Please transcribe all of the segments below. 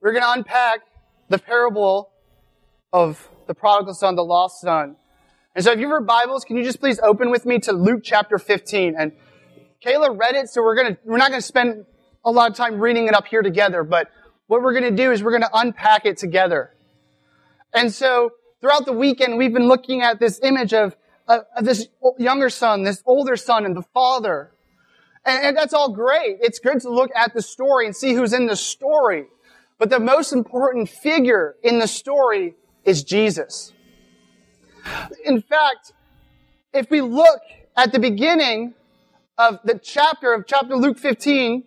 we're going to unpack the parable of the prodigal son, the lost son. And so if you have read Bibles, can you just please open with me to Luke chapter 15? And Kayla read it, so we're gonna, we're not gonna spend a lot of time reading it up here together, but what we're gonna do is we're gonna unpack it together. And so throughout the weekend, we've been looking at this image of, of, of this younger son, this older son, and the father. And, and that's all great. It's good to look at the story and see who's in the story. But the most important figure in the story is Jesus. In fact, if we look at the beginning of the chapter of chapter Luke 15,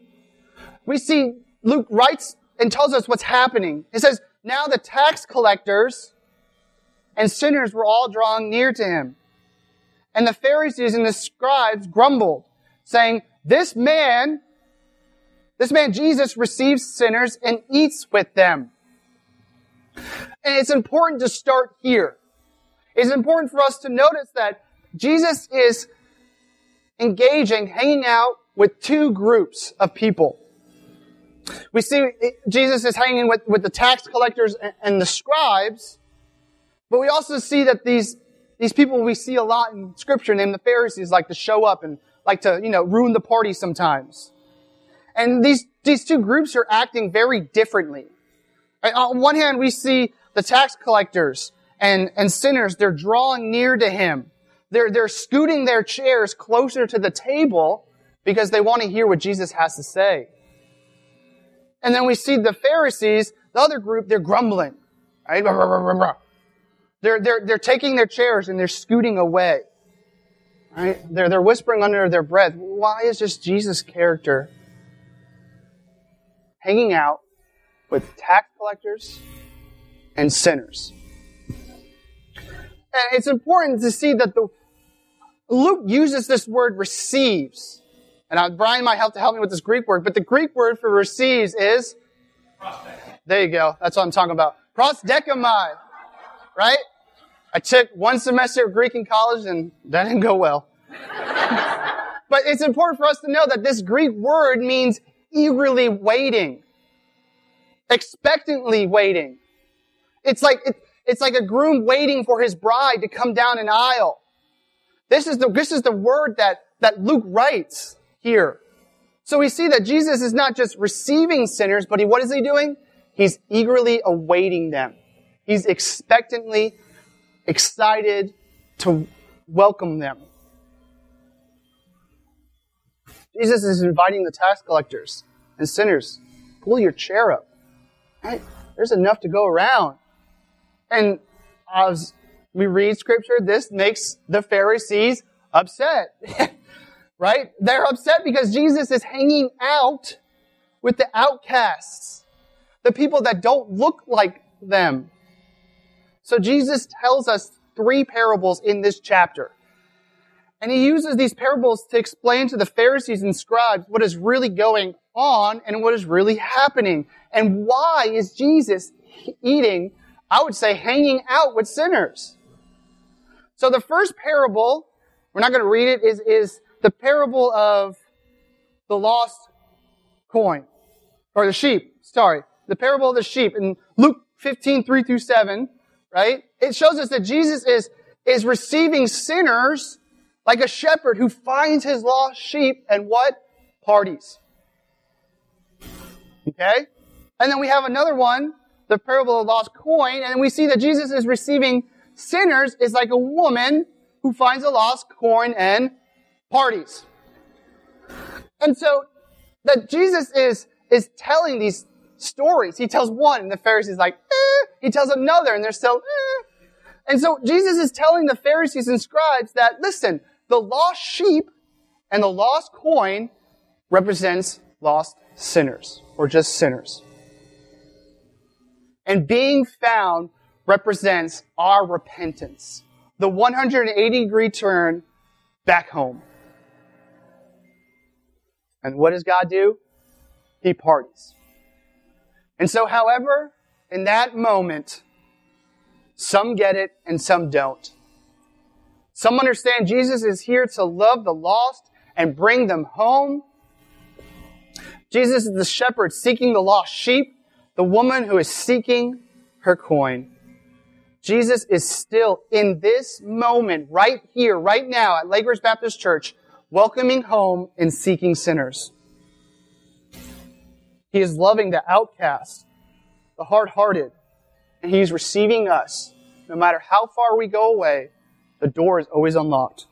we see Luke writes and tells us what's happening. He says, now the tax collectors and sinners were all drawing near to him. And the Pharisees and the scribes grumbled, saying, this man this man Jesus receives sinners and eats with them. And it's important to start here. It's important for us to notice that Jesus is engaging, hanging out with two groups of people. We see Jesus is hanging with, with the tax collectors and, the scribes, but we also see that these, these people we see a lot in scripture named the Pharisees like to show up and like to, you know, ruin the party sometimes. And these, these two groups are acting very differently. On one hand, we see the tax collectors and, and sinners, they're drawing near to him. They're, they're scooting their chairs closer to the table because they want to hear what Jesus has to say. And then we see the Pharisees, the other group, they're grumbling. Right? They're, they're, they're taking their chairs and they're scooting away. Right? They're, they're whispering under their breath, why is this Jesus character hanging out with tax collectors and sinners. And it's important to see that the Luke uses this word receives. And Brian might have to help me with this Greek word, but the Greek word for receives is There you go. That's what I'm talking about. Prosdechomai. Right? I took one semester of Greek in college and that didn't go well. but it's important for us to know that this Greek word means eagerly waiting, expectantly waiting. It's like, it, it's like a groom waiting for his bride to come down an aisle. This is the, this is the word that, that Luke writes here. So we see that Jesus is not just receiving sinners, but he, what is he doing? He's eagerly awaiting them. He's expectantly excited to welcome them. Jesus is inviting the tax collectors and sinners, pull your chair up. Right? There's enough to go around. And as we read scripture, this makes the Pharisees upset. right? They're upset because Jesus is hanging out with the outcasts, the people that don't look like them. So Jesus tells us three parables in this chapter. And he uses these parables to explain to the Pharisees and scribes what is really going on and what is really happening. And why is Jesus eating, I would say, hanging out with sinners? So the first parable, we're not going to read it, is, is the parable of the lost coin. Or the sheep, sorry. The parable of the sheep. In Luke 15, 3 through 7, right? It shows us that Jesus is, is receiving sinners like a shepherd who finds his lost sheep and what? Parties. Okay? And then we have another one, the parable of the lost coin, and we see that Jesus is receiving sinners is like a woman who finds a lost coin and parties. And so that Jesus is, is telling these stories. He tells one and the Pharisees like, eh. He tells another and they're still, eh. And so Jesus is telling the Pharisees and scribes that, listen, the lost sheep and the lost coin represents lost sinners or just sinners. And being found represents our repentance. The 180 degree turn back home. And what does God do? He parties. And so, however, in that moment, some get it and some don't. Some understand Jesus is here to love the lost and bring them home. Jesus is the shepherd seeking the lost sheep. the woman who is seeking her coin. Jesus is still in this moment, right here, right now at Lake Ridge Baptist Church, welcoming home and seeking sinners. He is loving the outcast, the hard hearted, and He's receiving us. No matter how far we go away, the door is always unlocked.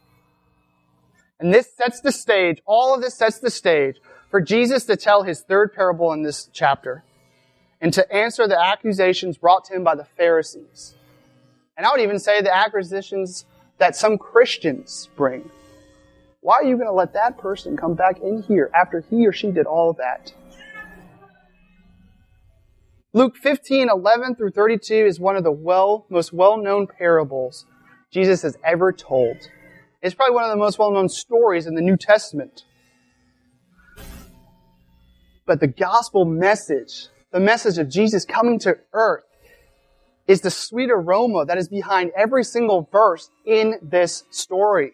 And this sets the stage, all of this sets the stage for Jesus to tell his third parable in this chapter and to answer the accusations brought to him by the Pharisees. And I would even say the accusations that some Christians bring. Why are you going to let that person come back in here after he or she did all of that? Luke 15, 11 through 32 is one of the well, most well-known parables Jesus has ever told. It's probably one of the most well-known stories in the New Testament. But the gospel message, the message of Jesus coming to earth, is the sweet aroma that is behind every single verse in this story.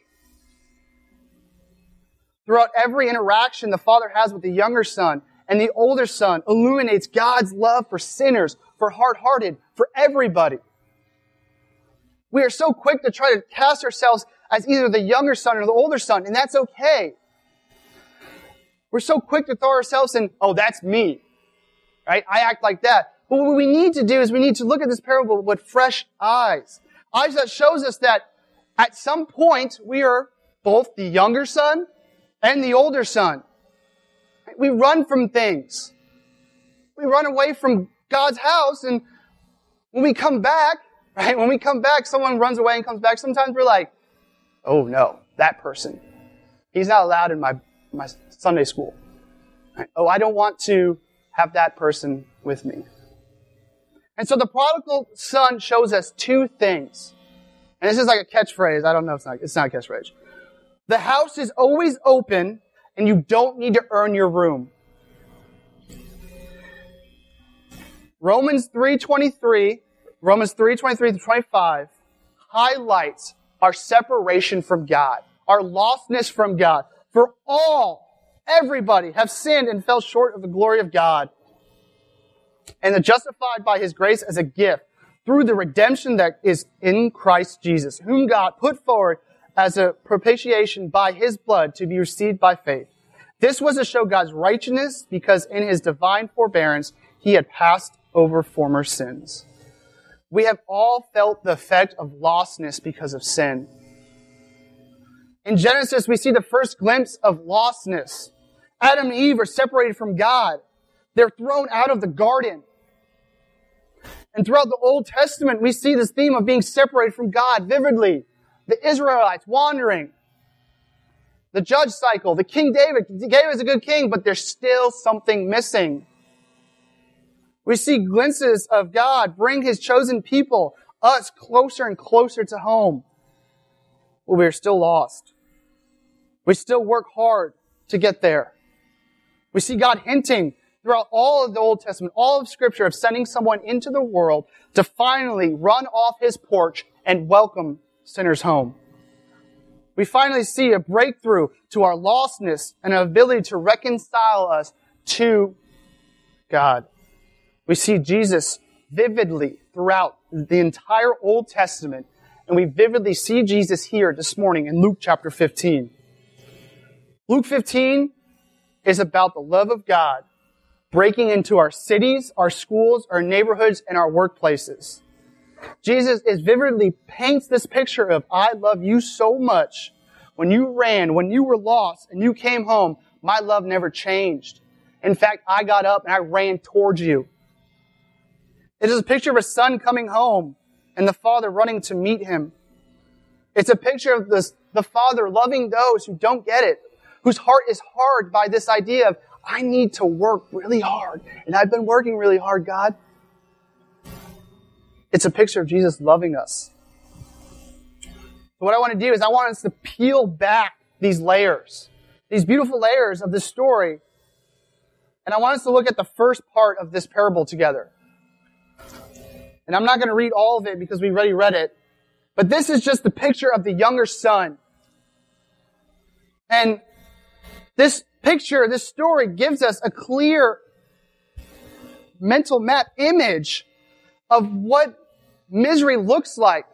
Throughout every interaction the father has with the younger son and the older son illuminates God's love for sinners, for hard-hearted, for everybody. We are so quick to try to cast ourselves as either the younger son or the older son, and that's okay. We're so quick to throw ourselves in, oh, that's me. Right? I act like that. But what we need to do is we need to look at this parable with fresh eyes. Eyes that shows us that at some point we are both the younger son and the older son. We run from things. We run away from God's house and when we come back, right? When we come back, someone runs away and comes back. Sometimes we're like, oh no, that person. He's not allowed in my, my Sunday school. Right? Oh, I don't want to have that person with me. And so the prodigal son shows us two things. And this is like a catchphrase. I don't know if it's not, it's not a catchphrase. The house is always open and you don't need to earn your room. Romans 3.23, Romans 3.23 to 25 highlights our separation from God, our lostness from God. For all, everybody have sinned and fell short of the glory of God and are justified by his grace as a gift through the redemption that is in Christ Jesus, whom God put forward as a propitiation by his blood to be received by faith. This was to show God's righteousness because in his divine forbearance he had passed over former sins. We have all felt the effect of lostness because of sin. In Genesis, we see the first glimpse of lostness. Adam and Eve are separated from God. They're thrown out of the garden. And throughout the Old Testament, we see this theme of being separated from God vividly. The Israelites wandering, the judge cycle, the King David. David is a good king, but there's still something missing. We see glimpses of God bring his chosen people, us, closer and closer to home. But we're still lost. We still work hard to get there. We see God hinting throughout all of the Old Testament, all of Scripture, of sending someone into the world to finally run off his porch and welcome sinners home we finally see a breakthrough to our lostness and an ability to reconcile us to God. We see Jesus vividly throughout the entire Old Testament, and we vividly see Jesus here this morning in Luke chapter 15. Luke 15 is about the love of God breaking into our cities, our schools, our neighborhoods, and our workplaces. Jesus is vividly paints this picture of, I love you so much. When you ran, when you were lost and you came home, my love never changed. In fact, I got up and I ran towards you. It is a picture of a son coming home and the father running to meet him. It's a picture of this, the father loving those who don't get it, whose heart is hard by this idea of, I need to work really hard. And I've been working really hard, God. It's a picture of Jesus loving us. What I want to do is I want us to peel back these layers, these beautiful layers of this story. And I want us to look at the first part of this parable together. And I'm not going to read all of it because we already read it. But this is just the picture of the younger son. And this picture, this story gives us a clear mental map image of what misery looks like,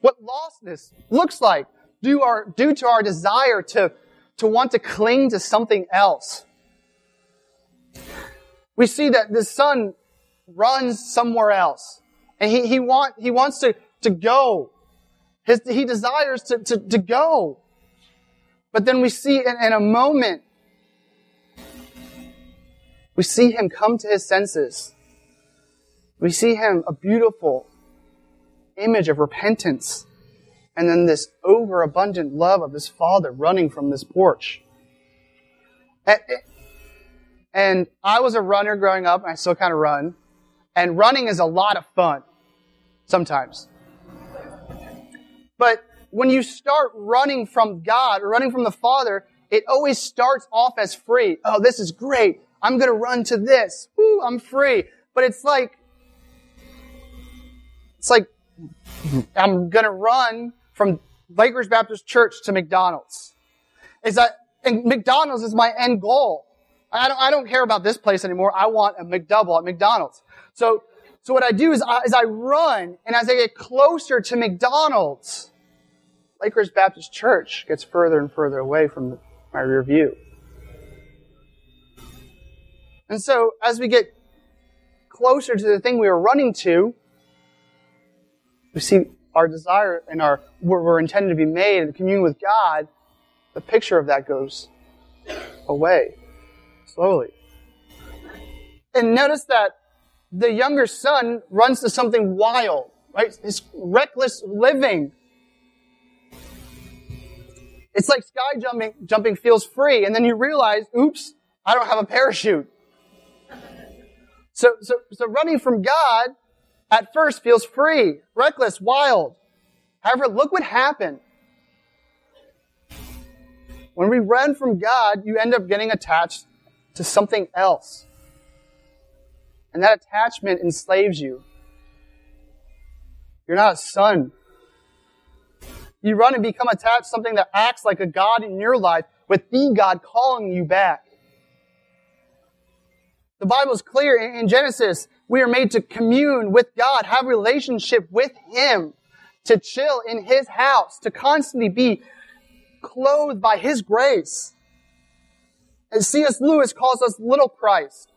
what lostness looks like due, our, due to our desire to, to want to cling to something else. We see that the son runs somewhere else. And he, he, want, he wants to, to go. His, he desires to, to, to go. But then we see in, in a moment, we see him come to his senses. We see him a beautiful image of repentance. And then this overabundant love of his father running from this porch. And, I was a runner growing up, and I still kind of run. And running is a lot of fun. Sometimes. But when you start running from God or running from the Father, it always starts off as free. Oh, this is great. I'm going to run to this. Woo, I'm free. But it's like, it's like, I'm going to run from Lake Ridge Baptist Church to McDonald's. Is that, and McDonald's is my end goal. I don't, I don't care about this place anymore. I want a McDouble at McDonald's. So, so what I do is I, is I run, and as I get closer to McDonald's, Lake Ridge Baptist Church gets further and further away from my rear view. And so as we get closer to the thing we were running to, we see our desire and our where we're intended to be made and commune with God, the picture of that goes away slowly. And notice that the younger son runs to something wild, right? His reckless living. It's like sky jumping, jumping feels free, and then you realize, oops, I don't have a parachute. So, so, so running from God at first feels free, reckless, wild. However, look what happened. When we run from God, you end up getting attached to something else. And that attachment enslaves you. You're not a son. You run and become attached to something that acts like a God in your life with the God calling you back. The Bible is clear in Genesis. We are made to commune with God, have relationship with Him, to chill in His house, to constantly be clothed by His grace. And C.S. Lewis calls us little Christ.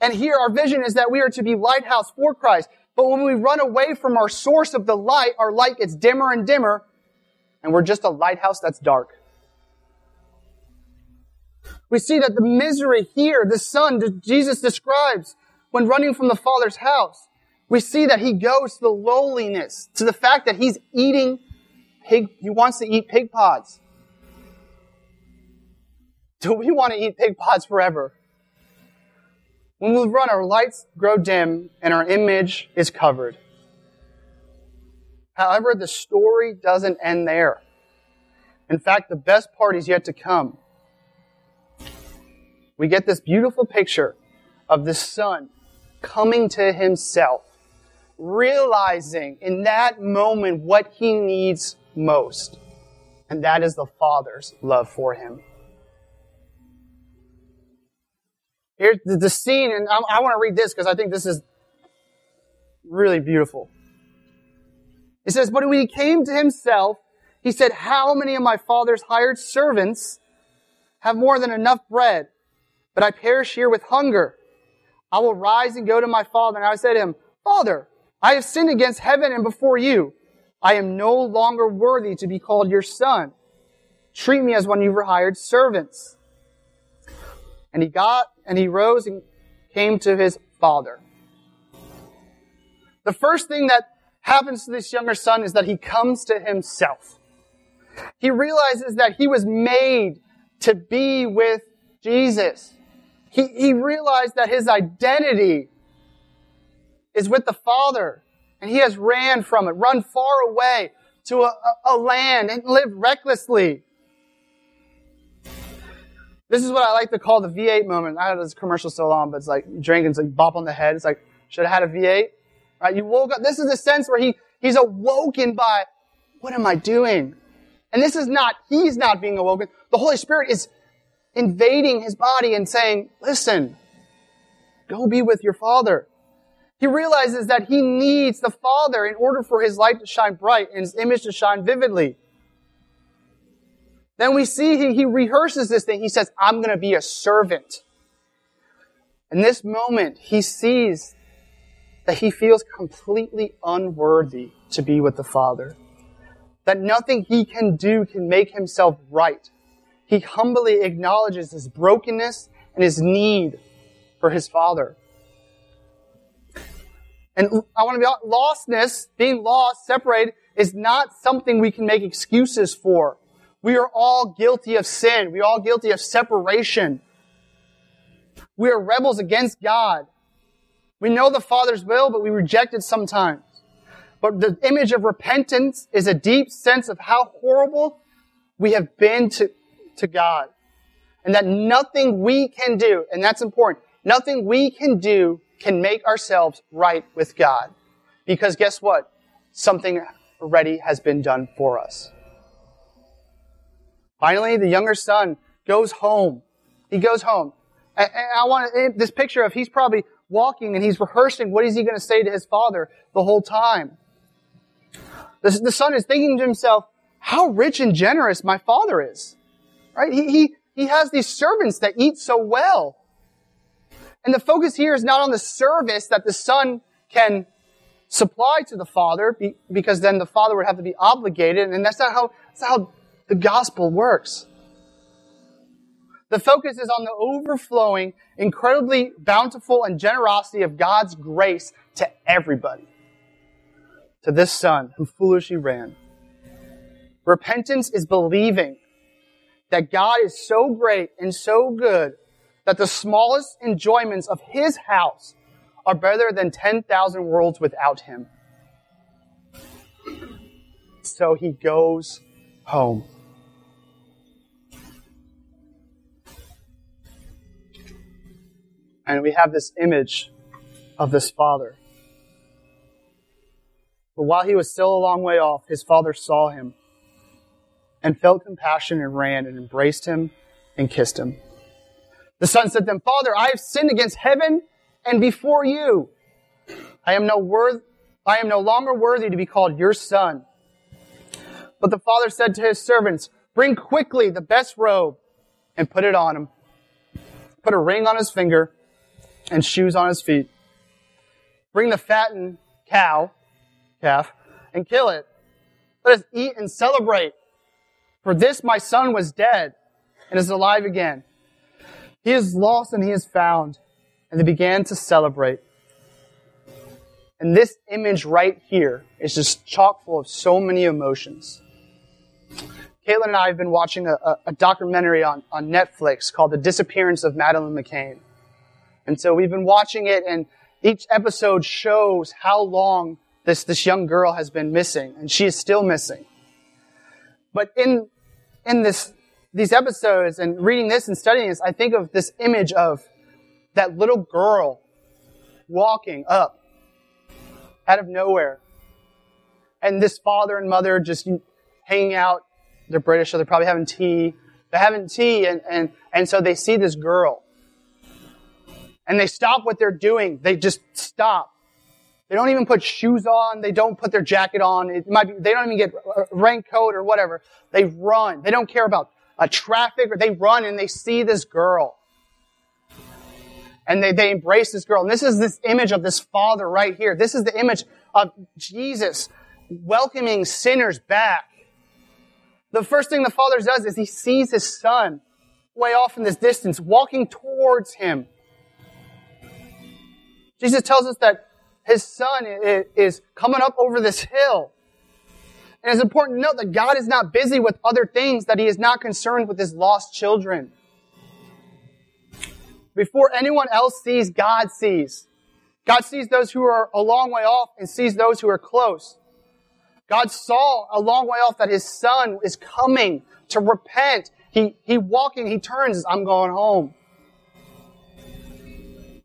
And here our vision is that we are to be lighthouse for Christ. But when we run away from our source of the light, our light gets dimmer and dimmer, and we're just a lighthouse that's dark. We see that the misery here, the son Jesus describes when running from the Father's house, we see that he goes to the lowliness, to the fact that he's eating pig, he wants to eat pig pods. Do we want to eat pig pods forever? When we run, our lights grow dim and our image is covered. However, the story doesn't end there. In fact, the best part is yet to come. We get this beautiful picture of the son coming to himself, realizing in that moment what he needs most. And that is the Father's love for him. Here's the, the scene, and I, I want to read this because I think this is really beautiful. It says, But when he came to himself, he said, How many of my father's hired servants have more than enough bread, but I perish here with hunger? I will rise and go to my father. And I said to him, Father, I have sinned against heaven and before you. I am no longer worthy to be called your son. Treat me as one of your hired servants. And he got, and he rose and came to his father. The first thing that happens to this younger son is that he comes to himself. He realizes that he was made to be with Jesus. He, he realized that his identity is with the Father, and he has ran from it, run far away to a, a land and lived recklessly. This is what I like to call the V8 moment. I had this commercial so long, but it's like drinking, it's like bop on the head. It's like, should have had a V8. Right? You woke up. This is the sense where he, he's awoken by, what am I doing? And this is not, he's not being awoken. The Holy Spirit is invading his body and saying, listen, go be with your father. He realizes that he needs the father in order for his light to shine bright and his image to shine vividly. Then we see he, he rehearses this thing. He says, I'm going to be a servant. In this moment, he sees that he feels completely unworthy to be with the Father. That nothing he can do can make himself right. He humbly acknowledges his brokenness and his need for his Father. And I want to be lostness, being lost, separated, is not something we can make excuses for. We are all guilty of sin. We are all guilty of separation. We are rebels against God. We know the Father's will, but we reject it sometimes. But the image of repentance is a deep sense of how horrible we have been to, to God. And that nothing we can do, and that's important, nothing we can do can make ourselves right with God. Because guess what? Something already has been done for us. Finally, the younger son goes home. He goes home. And I want eh, this picture of he's probably walking and he's rehearsing what is he going to say to his father the whole time. The, the son is thinking to himself, how rich and generous my father is. Right? He, he, he has these servants that eat so well. And the focus here is not on the service that the son can supply to the father, because then the father would have to be obligated, and that's not how, that's not how the gospel works. The focus is on the overflowing, incredibly bountiful and generosity of God's grace to everybody. To this son who foolishly ran. Repentance is believing that God is so great and so good that the smallest enjoyments of his house are better than 10,000 worlds without him. So he goes home. And we have this image of this father. But while he was still a long way off, his father saw him and felt compassion and ran and embraced him and kissed him. The son said to him, Father, I have sinned against heaven and before you. I am no worth, I am no longer worthy to be called your son. But the father said to his servants, Bring quickly the best robe and put it on him. Put a ring on his finger and shoes on his feet. Bring the fattened cow, calf, and kill it. Let us eat and celebrate. For this my son was dead and is alive again. He is lost and he is found. And they began to celebrate. And this image right here is just chock full of so many emotions. Caitlin and I have been watching a, a, a documentary on, on Netflix called The Disappearance of Madeleine McCann. And so we've been watching it and each episode shows how long this, this young girl has been missing and she is still missing. But in, in this, these episodes and reading this and studying this, I think of this image of that little girl walking up out of nowhere. And this father and mother just hanging out. They're British, so they're probably having tea. They're having tea and, and, and so they see this girl and they stop what they're doing. They just stop. They don't even put shoes on. They don't put their jacket on. It might be, they don't even get a raincoat or whatever. They run. They don't care about uh, traffic or they run and they see this girl. And they, they embrace this girl. And this is this image of this father right here. This is the image of Jesus welcoming sinners back. The first thing the father does is he sees his son way off in this distance, walking towards him. Jesus tells us that his son is coming up over this hill. And it's important to note that God is not busy with other things, that he is not concerned with his lost children. Before anyone else sees, God sees. God sees those who are a long way off and sees those who are close. God saw a long way off that his son is coming to repent. He, he walking, he turns, I'm going home.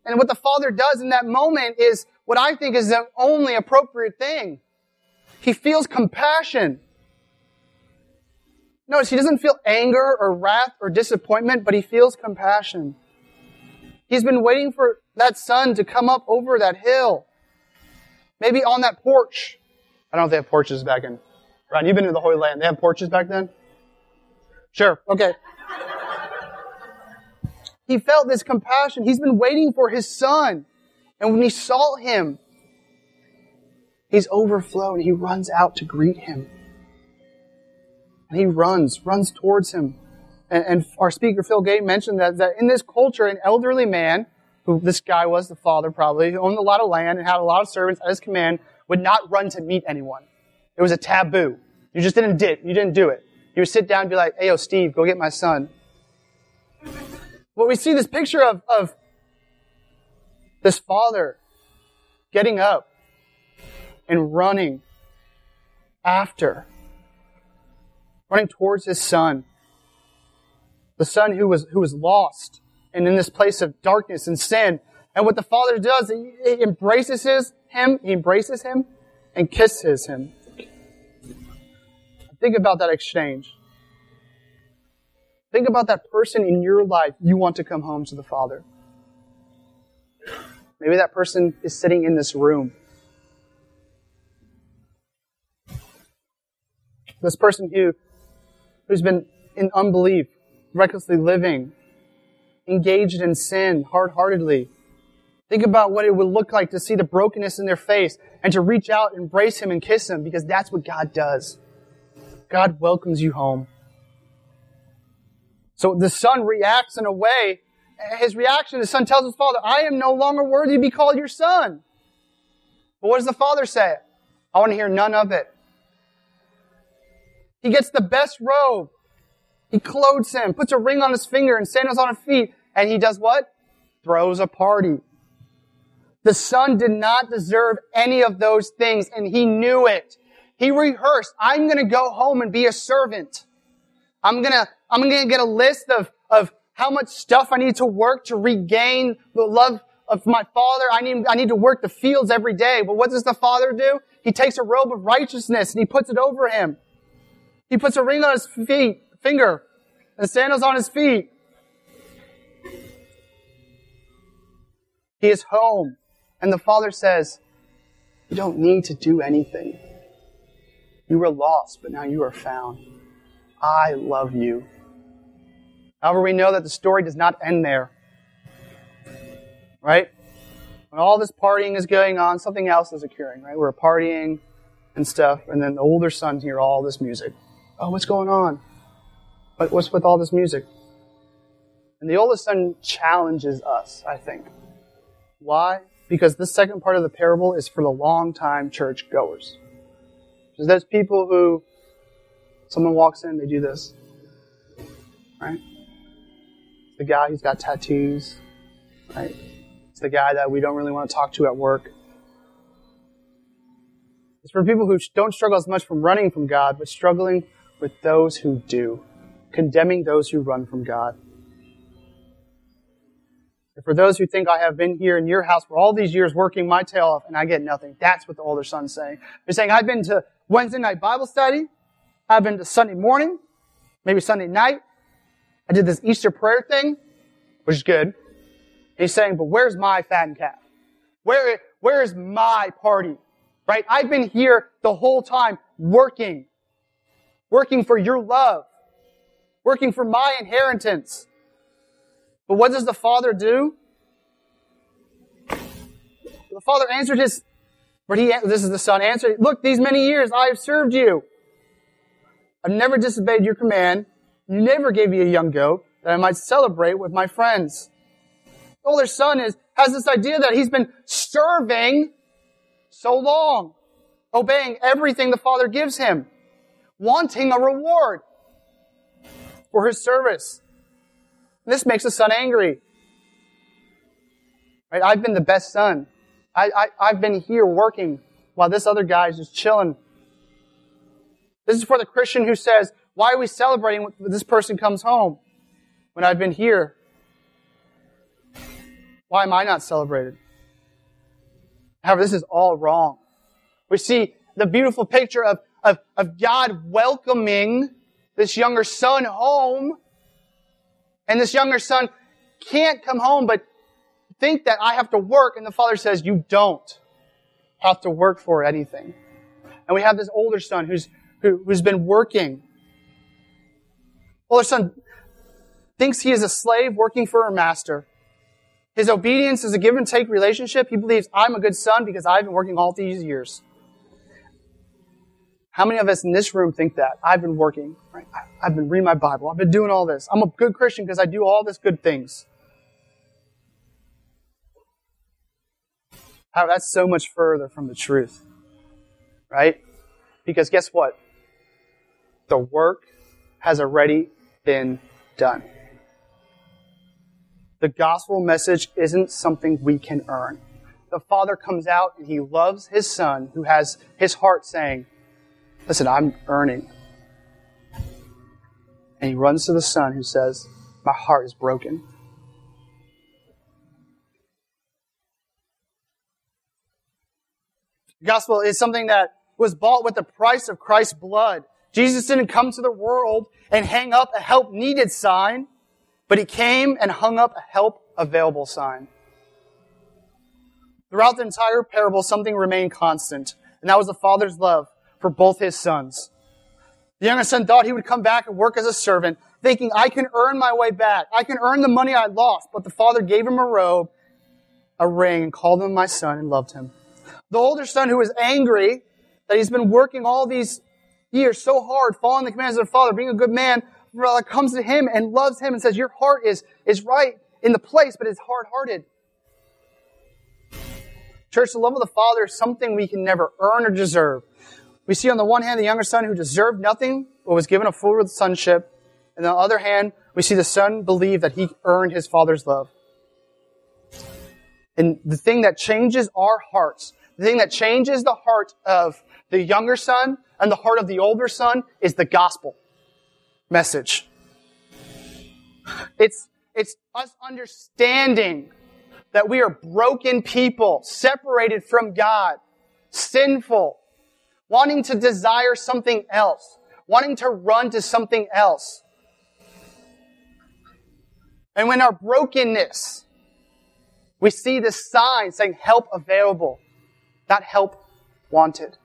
And what the Father does in that moment is what I think is the only appropriate thing. He feels compassion. Notice he doesn't feel anger or wrath or disappointment, but he feels compassion. He's been waiting for that son to come up over that hill. Maybe on that porch. I don't know if they have porches back in. Ron, you've been to the Holy Land. They have porches back then? Sure. Okay. He felt this compassion. He's been waiting for his son. And when he saw him, he's overflowed. He runs out to greet him. And he runs, runs towards him. And, and our speaker, Phil Gate, mentioned that, that in this culture, an elderly man, who this guy was the father probably, who owned a lot of land and had a lot of servants at his command, would not run to meet anyone. It was a taboo. You just didn't did, you didn't do it. You would sit down and be like, hey, yo, Steve, go get my son. Well, we see this picture of, of this father getting up and running after, running towards his son. The son who was, who was lost and in this place of darkness and sin. And what the father does, he, he embraces his, him, he embraces him and kisses him. Think about that exchange. Think about that person in your life you want to come home to the Father. Maybe that person is sitting in this room. This person who, who's been in unbelief, recklessly living, engaged in sin hard heartedly. Think about what it would look like to see the brokenness in their face and to reach out, embrace Him, and kiss Him because that's what God does. God welcomes you home. So the son reacts in a way. His reaction, the son tells his father, I am no longer worthy to be called your son. But what does the father say? I want to hear none of it. He gets the best robe. He clothes him, puts a ring on his finger and sandals on his feet, and he does what? Throws a party. The son did not deserve any of those things, and he knew it. He rehearsed, I'm going to go home and be a servant. I'm going to, I'm going to get a list of, of how much stuff I need to work to regain the love of my father. I need, I need to work the fields every day. But what does the father do? He takes a robe of righteousness and he puts it over him. He puts a ring on his feet, finger, and sandals on his feet. He is home. And the father says, you don't need to do anything. You were lost, but now you are found. I love you. However, we know that the story does not end there. Right? When all this partying is going on, something else is occurring, right? We're partying and stuff, and then the older sons hear all this music. Oh, what's going on? What's with all this music? And the oldest son challenges us, I think. Why? Because this second part of the parable is for the long time church goers. Because those people who someone walks in, they do this. Right? The guy who's got tattoos. Right? It's the guy that we don't really want to talk to at work. It's for people who don't struggle as much from running from God, but struggling with those who do, condemning those who run from God. And for those who think I have been here in your house for all these years working my tail off and I get nothing, that's what the older son's saying. They're saying, I've been to Wednesday night Bible study. I've been to Sunday morning, maybe Sunday night. I did this Easter prayer thing, which is good. He's saying, but where's my fattened calf? Where, where is my party? Right? I've been here the whole time working, working for your love, working for my inheritance. But what does the father do? The father answered his but he, this is the son answered, look, these many years I have served you. I've never disobeyed your command. You never gave me a young goat that I might celebrate with my friends. The older son is, has this idea that he's been serving so long, obeying everything the father gives him, wanting a reward for his service. This makes the son angry. Right? I've been the best son. I, I, I've been here working while this other guy is just chilling. This is for the Christian who says, why are we celebrating when this person comes home when I've been here? Why am I not celebrated? However, this is all wrong. We see the beautiful picture of, of, of God welcoming this younger son home. And this younger son can't come home, but think that I have to work, and the father says, You don't have to work for anything. And we have this older son who's, who, who's been working. Oh, Older son thinks he is a slave working for a master. His obedience is a give and take relationship. He believes, I'm a good son because I've been working all these years. How many of us in this room think that? I've been working, right? I've been reading my Bible. I've been doing all this. I'm a good Christian because I do all this good things. How that's so much further from the truth. Right? Because guess what? The work has already been done. The gospel message isn't something we can earn. The Father comes out and he loves his Son who has his heart saying, Listen, I'm earning. And he runs to the Son who says, My heart is broken. The gospel is something that was bought with the price of Christ's blood. Jesus didn't come to the world and hang up a help needed sign, but he came and hung up a help available sign. Throughout the entire parable, something remained constant, and that was the father's love for both his sons. The younger son thought he would come back and work as a servant, thinking, I can earn my way back. I can earn the money I lost. But the father gave him a robe, a ring, and called him my son and loved him. The older son who was angry that he's been working all these years so hard, following the commands of the father, being a good man, comes to him and loves him and says, your heart is, is right in the place, but it's hard-hearted. Church, the love of the Father is something we can never earn or deserve. We see on the one hand the younger son who deserved nothing, but was given a full sonship. And on the other hand, we see the son believe that he earned his father's love. And the thing that changes our hearts, the thing that changes the heart of the younger son and the heart of the older son is the gospel message. It's, it's us understanding that we are broken people, separated from God, sinful, wanting to desire something else, wanting to run to something else. And when our brokenness, we see this sign saying help available, not help wanted.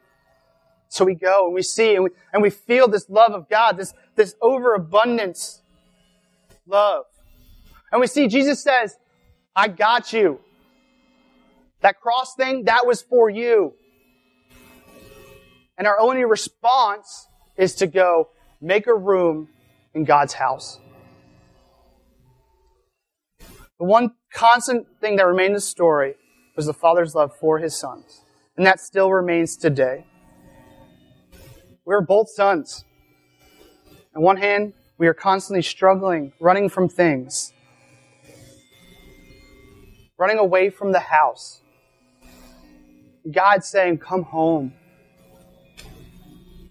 So we go and we see and we, and we feel this love of God, this, this overabundance love. And we see Jesus says, I got you. That cross thing, that was for you. And our only response is to go make a room in God's house. The one constant thing that remained in the story was the father's love for his sons. And that still remains today. We're both sons. On one hand, we are constantly struggling, running from things, running away from the house. God saying, Come home.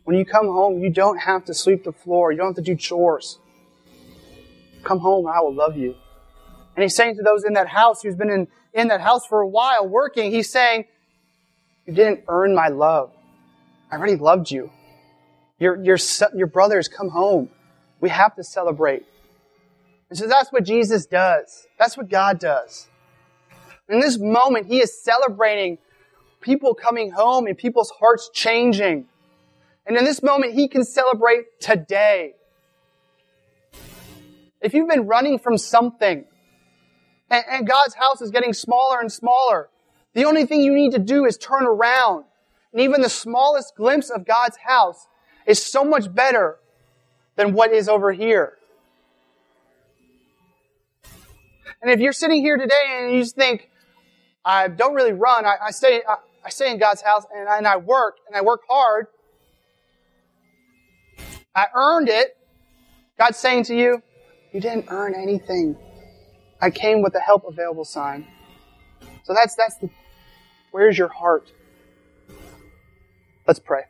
When you come home, you don't have to sweep the floor. You don't have to do chores. Come home, I will love you. And he's saying to those in that house who's been in, in that house for a while working, he's saying, You didn't earn my love. I already loved you. Your, your, your brothers come home. We have to celebrate. And so that's what Jesus does. That's what God does. In this moment, he is celebrating people coming home and people's hearts changing. And in this moment, he can celebrate today. If you've been running from something and, and, God's house is getting smaller and smaller, the only thing you need to do is turn around. And even the smallest glimpse of God's house is so much better than what is over here. And if you're sitting here today and you just think, I don't really run, I, I stay, I, I, stay in God's house and I, and I work and I work hard, I earned it. God's saying to you, you didn't earn anything. I came with the help available sign. So that's, that's the, where's your heart? Let's pray.